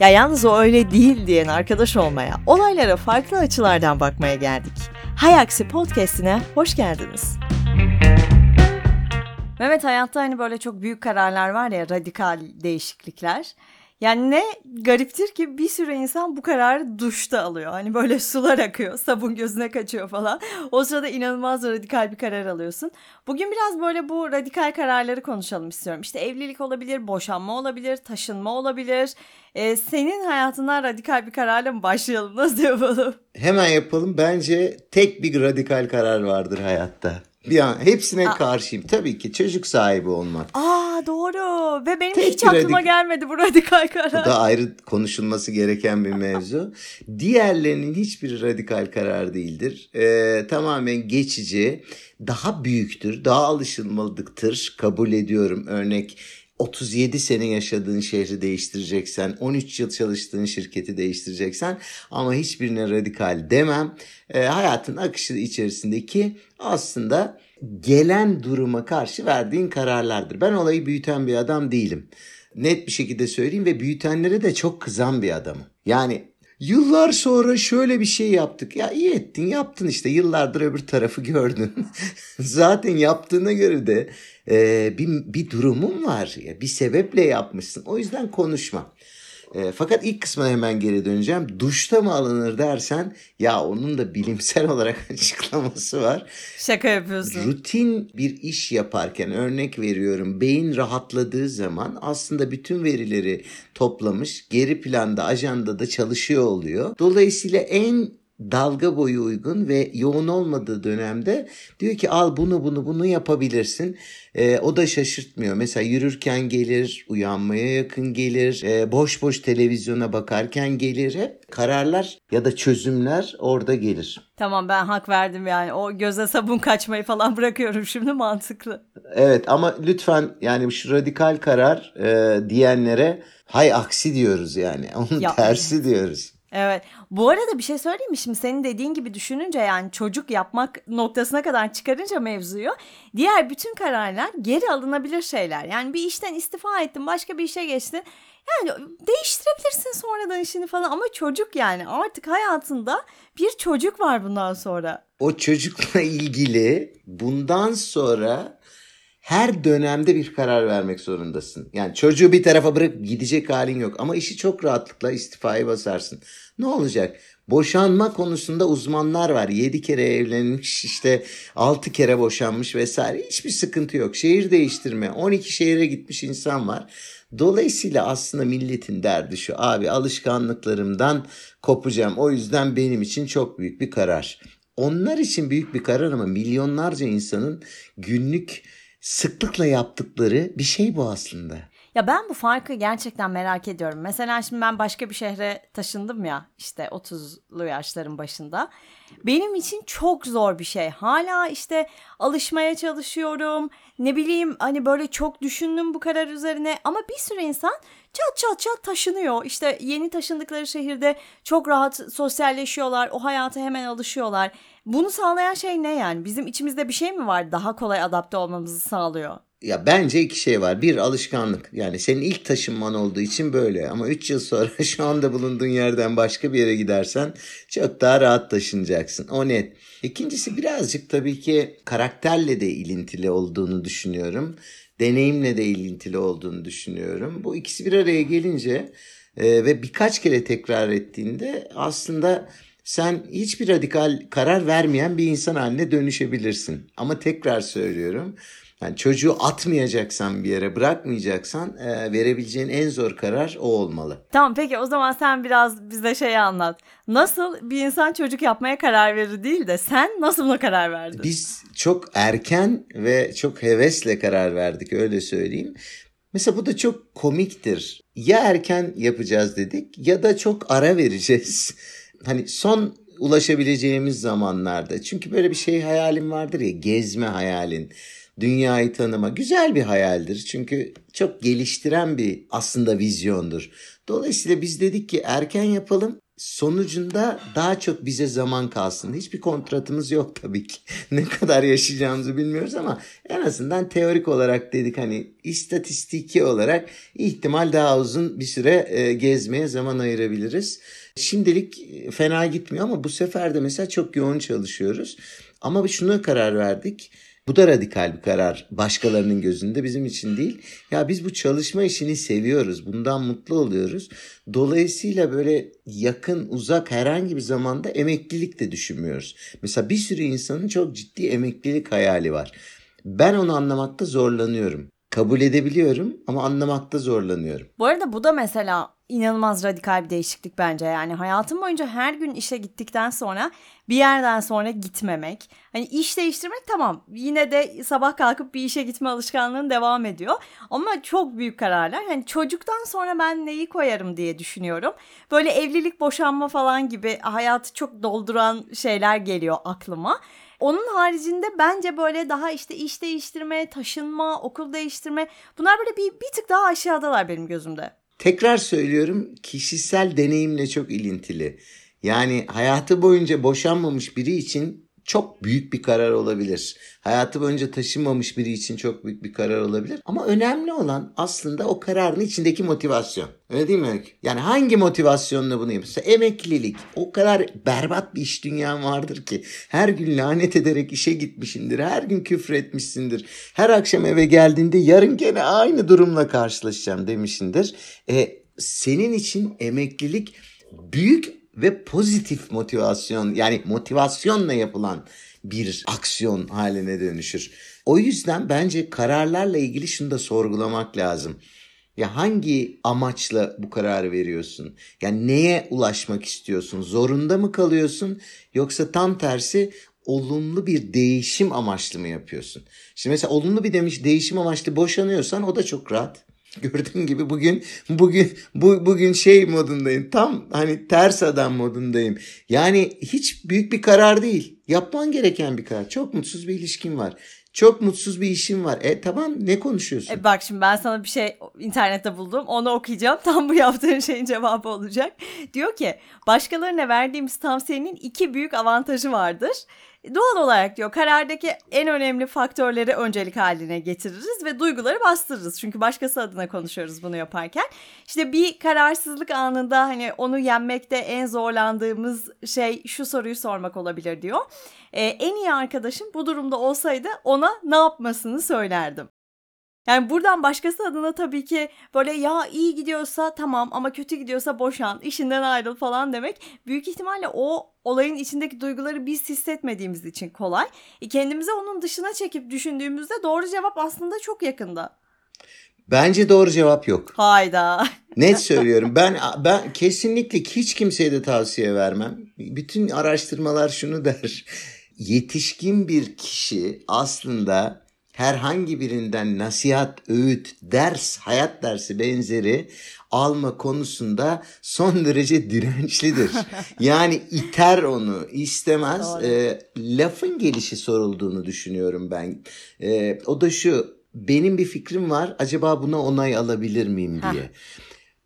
Ya yalnız o öyle değil diyen arkadaş olmaya, olaylara farklı açılardan bakmaya geldik. Hay Aksi Podcast'ine hoş geldiniz. Mehmet hayatta hani böyle çok büyük kararlar var ya radikal değişiklikler. Yani ne gariptir ki bir sürü insan bu kararı duşta alıyor. Hani böyle sular akıyor, sabun gözüne kaçıyor falan. O sırada inanılmaz radikal bir karar alıyorsun. Bugün biraz böyle bu radikal kararları konuşalım istiyorum. İşte evlilik olabilir, boşanma olabilir, taşınma olabilir. Ee, senin hayatından radikal bir kararla mı başlayalım? Nasıl yapalım? Hemen yapalım. Bence tek bir radikal karar vardır hayatta. Bir an hepsine Aa. karşıyım. Tabii ki çocuk sahibi olmak. Aa doğru. Ve benim Tek hiç aklıma radik... gelmedi bu radikal karar. Bu da ayrı konuşulması gereken bir mevzu. Diğerlerinin hiçbir radikal karar değildir. Ee, tamamen geçici, daha büyüktür, daha alışılmalıktır. Kabul ediyorum. Örnek 37 sene yaşadığın şehri değiştireceksen, 13 yıl çalıştığın şirketi değiştireceksen ama hiçbirine radikal demem. E, hayatın akışı içerisindeki aslında gelen duruma karşı verdiğin kararlardır. Ben olayı büyüten bir adam değilim. Net bir şekilde söyleyeyim ve büyütenlere de çok kızan bir adamım. Yani Yıllar sonra şöyle bir şey yaptık. Ya iyi ettin yaptın işte yıllardır öbür tarafı gördün. Zaten yaptığına göre de e, bir, bir durumum var. Ya, bir sebeple yapmışsın. O yüzden konuşma. E, fakat ilk kısmına hemen geri döneceğim. Duşta mı alınır dersen ya onun da bilimsel olarak açıklaması var. Şaka yapıyorsun. Rutin bir iş yaparken örnek veriyorum beyin rahatladığı zaman aslında bütün verileri toplamış geri planda ajandada çalışıyor oluyor. Dolayısıyla en dalga boyu uygun ve yoğun olmadığı dönemde diyor ki al bunu bunu bunu yapabilirsin. E, o da şaşırtmıyor. Mesela yürürken gelir, uyanmaya yakın gelir, e, boş boş televizyona bakarken gelir. Hep kararlar ya da çözümler orada gelir. Tamam ben hak verdim yani. O göze sabun kaçmayı falan bırakıyorum şimdi mantıklı. Evet ama lütfen yani şu radikal karar e, diyenlere hay aksi diyoruz yani. Onun ya, tersi diyoruz. Evet. Bu arada bir şey söyleyeyim mi? Şimdi senin dediğin gibi düşününce yani çocuk yapmak noktasına kadar çıkarınca mevzuyu diğer bütün kararlar geri alınabilir şeyler. Yani bir işten istifa ettin başka bir işe geçtin. Yani değiştirebilirsin sonradan işini falan ama çocuk yani artık hayatında bir çocuk var bundan sonra. O çocukla ilgili bundan sonra her dönemde bir karar vermek zorundasın. Yani çocuğu bir tarafa bırakıp gidecek halin yok ama işi çok rahatlıkla istifayı basarsın. Ne olacak? Boşanma konusunda uzmanlar var. 7 kere evlenmiş işte 6 kere boşanmış vesaire. Hiçbir sıkıntı yok. Şehir değiştirme 12 şehire gitmiş insan var. Dolayısıyla aslında milletin derdi şu abi alışkanlıklarımdan kopacağım. O yüzden benim için çok büyük bir karar. Onlar için büyük bir karar ama milyonlarca insanın günlük sıklıkla yaptıkları bir şey bu aslında. Ya ben bu farkı gerçekten merak ediyorum. Mesela şimdi ben başka bir şehre taşındım ya işte 30'lu yaşların başında. Benim için çok zor bir şey. Hala işte alışmaya çalışıyorum. Ne bileyim hani böyle çok düşündüm bu karar üzerine ama bir sürü insan çat çat çat taşınıyor. İşte yeni taşındıkları şehirde çok rahat sosyalleşiyorlar. O hayata hemen alışıyorlar. Bunu sağlayan şey ne yani? Bizim içimizde bir şey mi var daha kolay adapte olmamızı sağlıyor? Ya bence iki şey var. Bir alışkanlık. Yani senin ilk taşınman olduğu için böyle. Ama 3 yıl sonra şu anda bulunduğun yerden başka bir yere gidersen çok daha rahat taşınacaksın. O net. İkincisi birazcık tabii ki karakterle de ilintili olduğunu düşünüyorum. Deneyimle de ilintili olduğunu düşünüyorum. Bu ikisi bir araya gelince e, ve birkaç kere tekrar ettiğinde aslında sen hiçbir radikal karar vermeyen bir insan haline dönüşebilirsin. Ama tekrar söylüyorum. Yani çocuğu atmayacaksan bir yere bırakmayacaksan e, verebileceğin en zor karar o olmalı. Tamam peki o zaman sen biraz bize şey anlat. Nasıl bir insan çocuk yapmaya karar verir değil de sen nasıl buna karar verdin? Biz çok erken ve çok hevesle karar verdik öyle söyleyeyim. Mesela bu da çok komiktir. Ya erken yapacağız dedik ya da çok ara vereceğiz. Hani son ulaşabileceğimiz zamanlarda. Çünkü böyle bir şey hayalim vardır ya gezme hayalin, dünyayı tanıma. Güzel bir hayaldir çünkü çok geliştiren bir aslında vizyondur. Dolayısıyla biz dedik ki erken yapalım sonucunda daha çok bize zaman kalsın. Hiçbir kontratımız yok tabii ki. ne kadar yaşayacağımızı bilmiyoruz ama en azından teorik olarak dedik hani istatistiki olarak ihtimal daha uzun bir süre e, gezmeye zaman ayırabiliriz. Şimdilik fena gitmiyor ama bu sefer de mesela çok yoğun çalışıyoruz. Ama şuna karar verdik. Bu da radikal bir karar başkalarının gözünde bizim için değil. Ya biz bu çalışma işini seviyoruz. Bundan mutlu oluyoruz. Dolayısıyla böyle yakın uzak herhangi bir zamanda emeklilik de düşünmüyoruz. Mesela bir sürü insanın çok ciddi emeklilik hayali var. Ben onu anlamakta zorlanıyorum. Kabul edebiliyorum ama anlamakta zorlanıyorum. Bu arada bu da mesela inanılmaz radikal bir değişiklik bence. Yani hayatım boyunca her gün işe gittikten sonra bir yerden sonra gitmemek. Hani iş değiştirmek tamam. Yine de sabah kalkıp bir işe gitme alışkanlığın devam ediyor. Ama çok büyük kararlar. Hani çocuktan sonra ben neyi koyarım diye düşünüyorum. Böyle evlilik, boşanma falan gibi hayatı çok dolduran şeyler geliyor aklıma. Onun haricinde bence böyle daha işte iş değiştirme, taşınma, okul değiştirme bunlar böyle bir, bir tık daha aşağıdalar benim gözümde. Tekrar söylüyorum kişisel deneyimle çok ilintili. Yani hayatı boyunca boşanmamış biri için çok büyük bir karar olabilir. Hayatı boyunca taşınmamış biri için çok büyük bir karar olabilir. Ama önemli olan aslında o kararın içindeki motivasyon. Öyle değil mi? Yani hangi motivasyonla bunu yapıyorsun? Emeklilik. O kadar berbat bir iş dünyan vardır ki. Her gün lanet ederek işe gitmişsindir. Her gün küfür etmişsindir. Her akşam eve geldiğinde yarın gene aynı durumla karşılaşacağım demişsindir. E, senin için emeklilik büyük ve pozitif motivasyon yani motivasyonla yapılan bir aksiyon haline dönüşür. O yüzden bence kararlarla ilgili şunu da sorgulamak lazım. Ya hangi amaçla bu kararı veriyorsun? Yani neye ulaşmak istiyorsun? Zorunda mı kalıyorsun? Yoksa tam tersi olumlu bir değişim amaçlı mı yapıyorsun? Şimdi mesela olumlu bir demiş değişim amaçlı boşanıyorsan o da çok rahat. Gördüğün gibi bugün bugün bu bugün şey modundayım. Tam hani ters adam modundayım. Yani hiç büyük bir karar değil. Yapman gereken bir karar. Çok mutsuz bir ilişkin var. Çok mutsuz bir işim var. E tamam ne konuşuyorsun? E bak şimdi ben sana bir şey internette buldum. Onu okuyacağım. Tam bu yaptığın şeyin cevabı olacak. Diyor ki başkalarına verdiğimiz tavsiyenin iki büyük avantajı vardır. Doğal olarak diyor karardaki en önemli faktörleri öncelik haline getiririz ve duyguları bastırırız. Çünkü başkası adına konuşuyoruz bunu yaparken. İşte bir kararsızlık anında hani onu yenmekte en zorlandığımız şey şu soruyu sormak olabilir diyor. Ee, en iyi arkadaşım bu durumda olsaydı ona ne yapmasını söylerdim. Yani buradan başkası adına tabii ki böyle ya iyi gidiyorsa tamam ama kötü gidiyorsa boşan, işinden ayrıl falan demek büyük ihtimalle o olayın içindeki duyguları biz hissetmediğimiz için kolay. E kendimize onun dışına çekip düşündüğümüzde doğru cevap aslında çok yakında. Bence doğru cevap yok. Hayda. Net söylüyorum. Ben ben kesinlikle hiç kimseye de tavsiye vermem. Bütün araştırmalar şunu der. Yetişkin bir kişi aslında herhangi birinden nasihat, öğüt, ders, hayat dersi benzeri alma konusunda son derece dirençlidir. yani iter onu, istemez. E, lafın gelişi sorulduğunu düşünüyorum ben. E, o da şu, benim bir fikrim var, acaba buna onay alabilir miyim diye.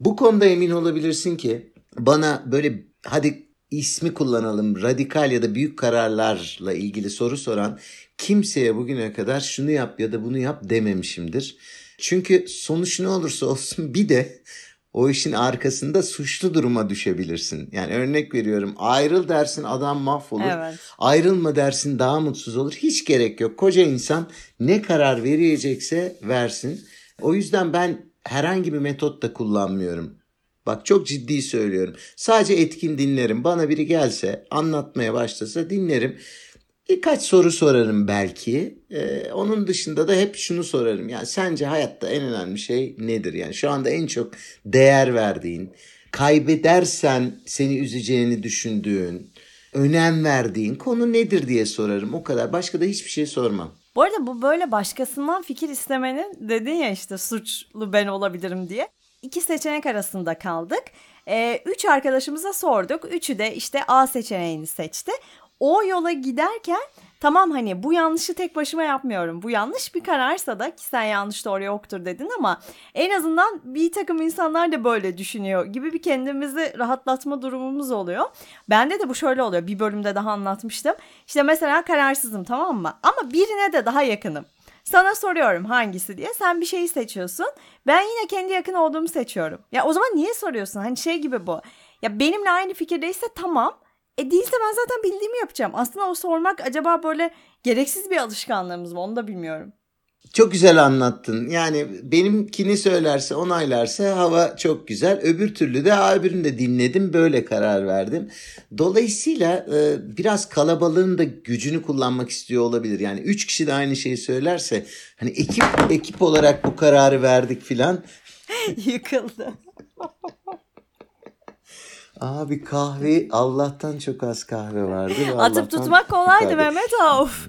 Bu konuda emin olabilirsin ki bana böyle hadi ismi kullanalım radikal ya da büyük kararlarla ilgili soru soran kimseye bugüne kadar şunu yap ya da bunu yap dememişimdir. Çünkü sonuç ne olursa olsun bir de o işin arkasında suçlu duruma düşebilirsin. Yani örnek veriyorum ayrıl dersin adam mahvolur. Evet. Ayrılma dersin daha mutsuz olur. Hiç gerek yok. Koca insan ne karar verecekse versin. O yüzden ben herhangi bir metot da kullanmıyorum. Bak çok ciddi söylüyorum. Sadece etkin dinlerim. Bana biri gelse anlatmaya başlasa dinlerim. Birkaç soru sorarım belki. Ee, onun dışında da hep şunu sorarım. Yani sence hayatta en önemli şey nedir? Yani şu anda en çok değer verdiğin, kaybedersen seni üzeceğini düşündüğün, önem verdiğin konu nedir diye sorarım. O kadar. Başka da hiçbir şey sormam. Bu arada bu böyle başkasından fikir istemenin dedin ya işte suçlu ben olabilirim diye. İki seçenek arasında kaldık. Ee, üç arkadaşımıza sorduk. Üçü de işte A seçeneğini seçti. O yola giderken tamam hani bu yanlışı tek başıma yapmıyorum. Bu yanlış bir kararsa da ki sen yanlış doğru yoktur dedin ama en azından bir takım insanlar da böyle düşünüyor gibi bir kendimizi rahatlatma durumumuz oluyor. Bende de bu şöyle oluyor. Bir bölümde daha anlatmıştım. İşte mesela kararsızım tamam mı? Ama birine de daha yakınım. Sana soruyorum hangisi diye. Sen bir şeyi seçiyorsun. Ben yine kendi yakın olduğumu seçiyorum. Ya o zaman niye soruyorsun? Hani şey gibi bu. Ya benimle aynı fikirdeyse tamam. E değilse ben zaten bildiğimi yapacağım. Aslında o sormak acaba böyle gereksiz bir alışkanlığımız mı? Onu da bilmiyorum. Çok güzel anlattın. Yani benimkini söylerse, onaylarsa hava çok güzel. Öbür türlü de "Aa, öbürünü de dinledim, böyle karar verdim. Dolayısıyla e, biraz kalabalığın da gücünü kullanmak istiyor olabilir. Yani üç kişi de aynı şeyi söylerse, hani ekip ekip olarak bu kararı verdik filan. Yıkıldı. Abi kahve Allah'tan çok az kahve vardı. Atıp tutmak kolaydı. Mehmet of.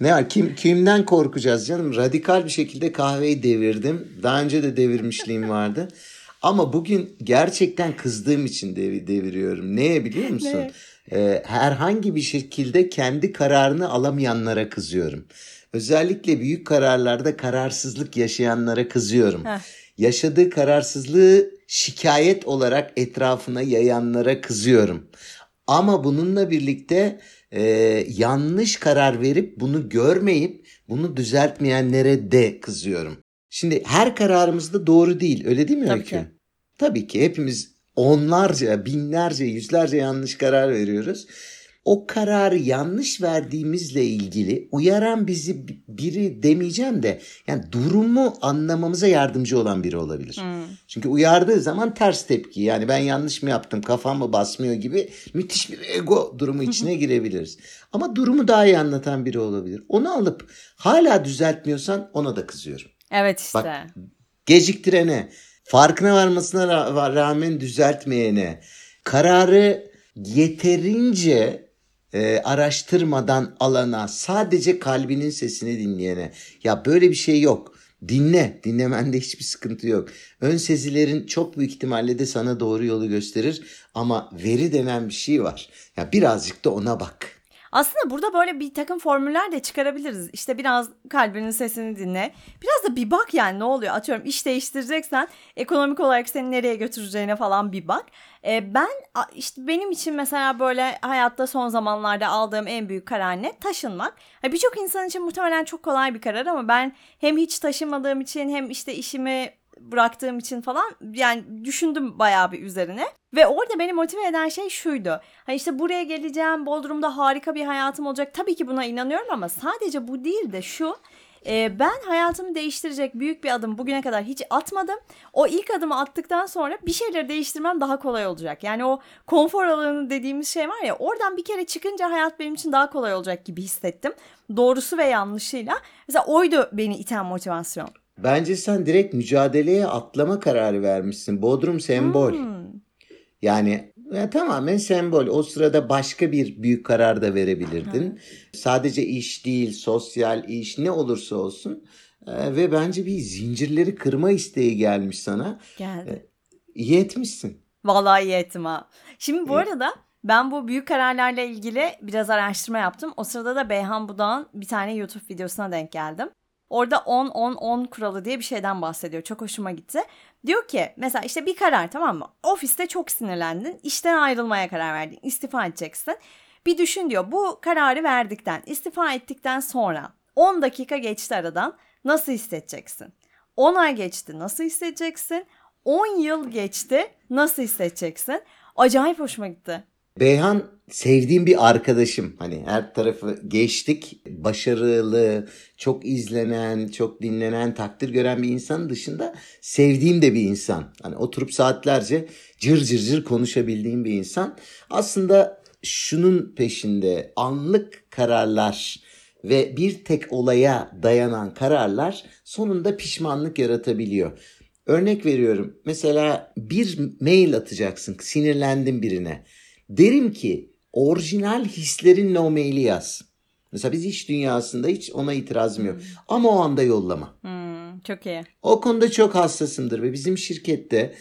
Ne var? Kim, kimden korkacağız canım? Radikal bir şekilde kahveyi devirdim. Daha önce de devirmişliğim vardı. Ama bugün gerçekten kızdığım için dev- deviriyorum. Neye biliyor musun? Ne? Ee, herhangi bir şekilde kendi kararını alamayanlara kızıyorum. Özellikle büyük kararlarda kararsızlık yaşayanlara kızıyorum. Heh. Yaşadığı kararsızlığı şikayet olarak etrafına yayanlara kızıyorum. Ama bununla birlikte e, yanlış karar verip bunu görmeyip bunu düzeltmeyenlere de kızıyorum. Şimdi her kararımız da doğru değil öyle değil mi Tabii Öykü? ki. Tabii ki hepimiz onlarca, binlerce, yüzlerce yanlış karar veriyoruz. O kararı yanlış verdiğimizle ilgili uyaran bizi biri demeyeceğim de yani durumu anlamamıza yardımcı olan biri olabilir. Hmm. Çünkü uyardığı zaman ters tepki yani ben yanlış mı yaptım kafam mı basmıyor gibi müthiş bir ego durumu içine girebiliriz. Ama durumu daha iyi anlatan biri olabilir. Onu alıp hala düzeltmiyorsan ona da kızıyorum. Evet işte. Bak, Geciktirene, farkına varmasına ra- rağmen düzeltmeyene, kararı yeterince e, araştırmadan alana, sadece kalbinin sesini dinleyene. Ya böyle bir şey yok. Dinle, dinlemende hiçbir sıkıntı yok. Ön sezilerin çok büyük ihtimalle de sana doğru yolu gösterir ama veri denen bir şey var. Ya birazcık da ona bak. Aslında burada böyle bir takım formüller de çıkarabiliriz. İşte biraz kalbinin sesini dinle. Biraz da bir bak yani ne oluyor? Atıyorum iş değiştireceksen ekonomik olarak seni nereye götüreceğine falan bir bak. Ee, ben işte benim için mesela böyle hayatta son zamanlarda aldığım en büyük karar ne? Taşınmak. Ha, Birçok insan için muhtemelen çok kolay bir karar ama ben hem hiç taşınmadığım için hem işte işimi bıraktığım için falan yani düşündüm bayağı bir üzerine. Ve orada beni motive eden şey şuydu. Hani işte buraya geleceğim, Bodrum'da harika bir hayatım olacak. Tabii ki buna inanıyorum ama sadece bu değil de şu. e, ben hayatımı değiştirecek büyük bir adım bugüne kadar hiç atmadım. O ilk adımı attıktan sonra bir şeyleri değiştirmem daha kolay olacak. Yani o konfor alanı dediğimiz şey var ya oradan bir kere çıkınca hayat benim için daha kolay olacak gibi hissettim. Doğrusu ve yanlışıyla. Mesela oydu beni iten motivasyon. Bence sen direkt mücadeleye atlama kararı vermişsin. Bodrum sembol. Yani ya tamamen sembol. O sırada başka bir büyük karar da verebilirdin. Sadece iş değil, sosyal iş ne olursa olsun. Ee, ve bence bir zincirleri kırma isteği gelmiş sana. Geldi. İyi etmişsin. Vallahi iyi ettim ha. Şimdi bu arada ben bu büyük kararlarla ilgili biraz araştırma yaptım. O sırada da Beyhan Budak'ın bir tane YouTube videosuna denk geldim. Orada 10-10-10 kuralı diye bir şeyden bahsediyor. Çok hoşuma gitti. Diyor ki mesela işte bir karar tamam mı? Ofiste çok sinirlendin. işten ayrılmaya karar verdin. istifa edeceksin. Bir düşün diyor bu kararı verdikten, istifa ettikten sonra 10 dakika geçti aradan nasıl hissedeceksin? 10 ay geçti nasıl hissedeceksin? 10 yıl geçti nasıl hissedeceksin? Acayip hoşuma gitti. Beyhan sevdiğim bir arkadaşım. Hani her tarafı geçtik. Başarılı, çok izlenen, çok dinlenen, takdir gören bir insan dışında sevdiğim de bir insan. Hani oturup saatlerce cır cır cır konuşabildiğim bir insan. Aslında şunun peşinde anlık kararlar ve bir tek olaya dayanan kararlar sonunda pişmanlık yaratabiliyor. Örnek veriyorum. Mesela bir mail atacaksın. Sinirlendin birine. Derim ki orijinal hislerinle o maili yaz. Mesela biz iş dünyasında hiç ona itirazım yok. Ama o anda yollama. Hmm, çok iyi. O konuda çok hassasımdır ve bizim şirkette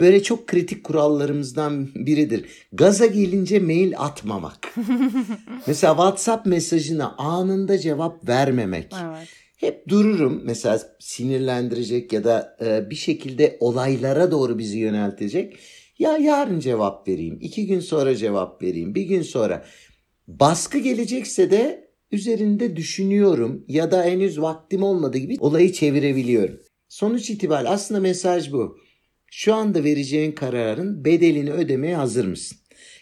böyle çok kritik kurallarımızdan biridir. Gaza gelince mail atmamak. mesela WhatsApp mesajına anında cevap vermemek. Evet. Hep dururum mesela sinirlendirecek ya da e, bir şekilde olaylara doğru bizi yöneltecek. Ya yarın cevap vereyim, iki gün sonra cevap vereyim, bir gün sonra. Baskı gelecekse de üzerinde düşünüyorum ya da henüz vaktim olmadığı gibi olayı çevirebiliyorum. Sonuç itibariyle aslında mesaj bu. Şu anda vereceğin kararın bedelini ödemeye hazır mısın?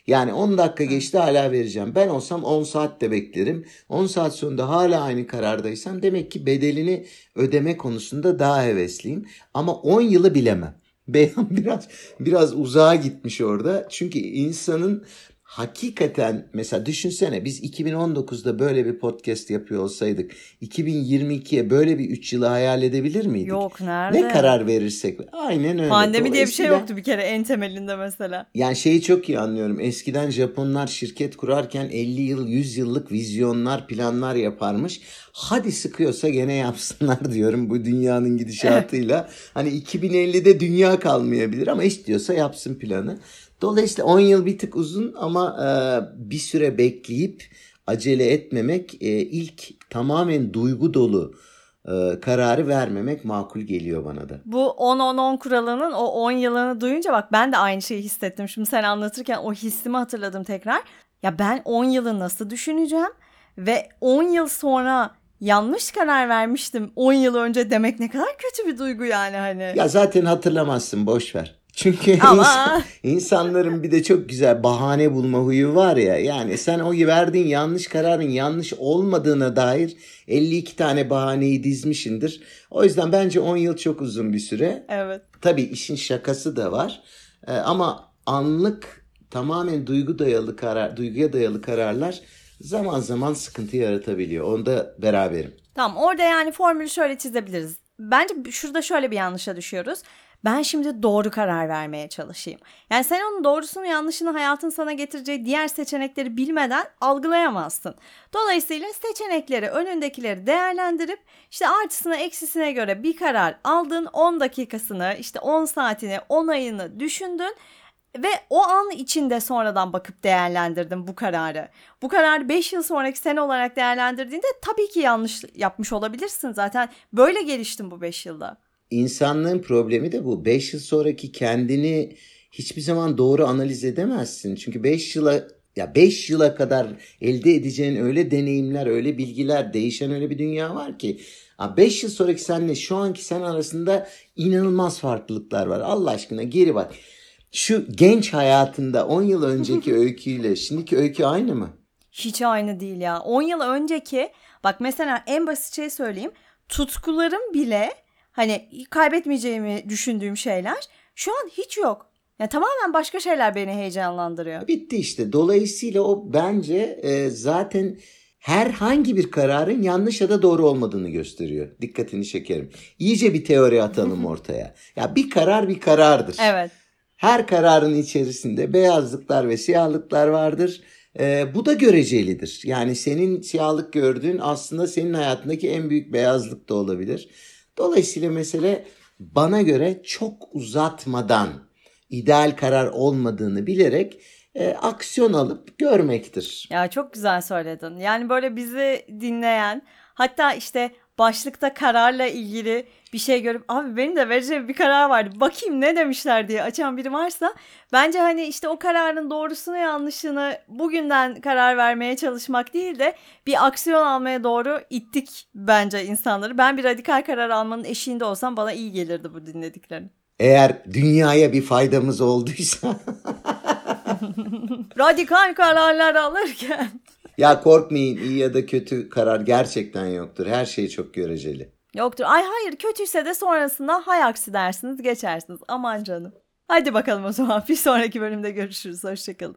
Yani 10 dakika geçti hala vereceğim. Ben olsam 10 saat de beklerim. 10 saat sonunda hala aynı karardaysan demek ki bedelini ödeme konusunda daha hevesliyim. Ama 10 yılı bilemem. Beyhan biraz biraz uzağa gitmiş orada. Çünkü insanın hakikaten mesela düşünsene biz 2019'da böyle bir podcast yapıyor olsaydık 2022'ye böyle bir 3 yılı hayal edebilir miydik? Yok nerede? Ne karar verirsek. Aynen öyle. Pandemi diye bir şey yoktu bir kere en temelinde mesela. yani şeyi çok iyi anlıyorum. Eskiden Japonlar şirket kurarken 50 yıl, 100 yıllık vizyonlar, planlar yaparmış. Hadi sıkıyorsa gene yapsınlar diyorum bu dünyanın gidişatıyla. hani 2050'de dünya kalmayabilir ama istiyorsa yapsın planı. Dolayısıyla 10 yıl bir tık uzun ama e, bir süre bekleyip acele etmemek, e, ilk tamamen duygu dolu e, kararı vermemek makul geliyor bana da. Bu 10-10-10 kuralının o 10 yılını duyunca bak ben de aynı şeyi hissettim. Şimdi sen anlatırken o hissimi hatırladım tekrar. Ya ben 10 yılı nasıl düşüneceğim ve 10 yıl sonra yanlış karar vermiştim 10 yıl önce demek ne kadar kötü bir duygu yani hani. Ya zaten hatırlamazsın boş ver. Çünkü Ama- insan- insanların bir de çok güzel bahane bulma huyu var ya. Yani sen o verdiğin yanlış kararın yanlış olmadığına dair 52 tane bahaneyi dizmişindir. O yüzden bence 10 yıl çok uzun bir süre. Evet. Tabii işin şakası da var. Ee, ama anlık tamamen duygu dayalı karar, duyguya dayalı kararlar zaman zaman sıkıntı yaratabiliyor. Onda beraberim. Tamam orada yani formülü şöyle çizebiliriz. Bence şurada şöyle bir yanlışa düşüyoruz. Ben şimdi doğru karar vermeye çalışayım. Yani sen onun doğrusunu yanlışını hayatın sana getireceği diğer seçenekleri bilmeden algılayamazsın. Dolayısıyla seçenekleri önündekileri değerlendirip işte artısına eksisine göre bir karar aldın 10 dakikasını işte 10 saatini 10 ayını düşündün ve o an içinde sonradan bakıp değerlendirdim bu kararı. Bu kararı 5 yıl sonraki sene olarak değerlendirdiğinde tabii ki yanlış yapmış olabilirsin. Zaten böyle geliştim bu 5 yılda. İnsanlığın problemi de bu. 5 yıl sonraki kendini hiçbir zaman doğru analiz edemezsin. Çünkü 5 yıla ya 5 yıla kadar elde edeceğin öyle deneyimler, öyle bilgiler, değişen öyle bir dünya var ki 5 yıl sonraki senle şu anki sen arasında inanılmaz farklılıklar var. Allah aşkına geri bak. Şu genç hayatında 10 yıl önceki öyküyle şimdiki öykü aynı mı? Hiç aynı değil ya. 10 yıl önceki bak mesela en basit şey söyleyeyim. Tutkularım bile hani kaybetmeyeceğimi düşündüğüm şeyler şu an hiç yok. Ya tamamen başka şeyler beni heyecanlandırıyor. Bitti işte. Dolayısıyla o bence e, zaten herhangi bir kararın yanlış ya da doğru olmadığını gösteriyor. Dikkatini çekerim. İyice bir teori atalım ortaya. Ya bir karar bir karardır. Evet. Her kararın içerisinde beyazlıklar ve siyahlıklar vardır. E, bu da görecelidir. Yani senin siyahlık gördüğün aslında senin hayatındaki en büyük beyazlık da olabilir. Dolayısıyla mesele bana göre çok uzatmadan ideal karar olmadığını bilerek e, aksiyon alıp görmektir. Ya çok güzel söyledin. Yani böyle bizi dinleyen hatta işte başlıkta kararla ilgili bir şey görüp abi benim de vereceğim bir karar vardı bakayım ne demişler diye açan biri varsa bence hani işte o kararın doğrusunu yanlışını bugünden karar vermeye çalışmak değil de bir aksiyon almaya doğru ittik bence insanları. Ben bir radikal karar almanın eşiğinde olsam bana iyi gelirdi bu dinlediklerin. Eğer dünyaya bir faydamız olduysa Radikal kararlar alırken. Ya korkmayın iyi ya da kötü karar gerçekten yoktur. Her şey çok göreceli. Yoktur. Ay hayır kötüyse de sonrasında hay aksi dersiniz geçersiniz. Aman canım. Hadi bakalım o zaman bir sonraki bölümde görüşürüz. Hoşçakalın.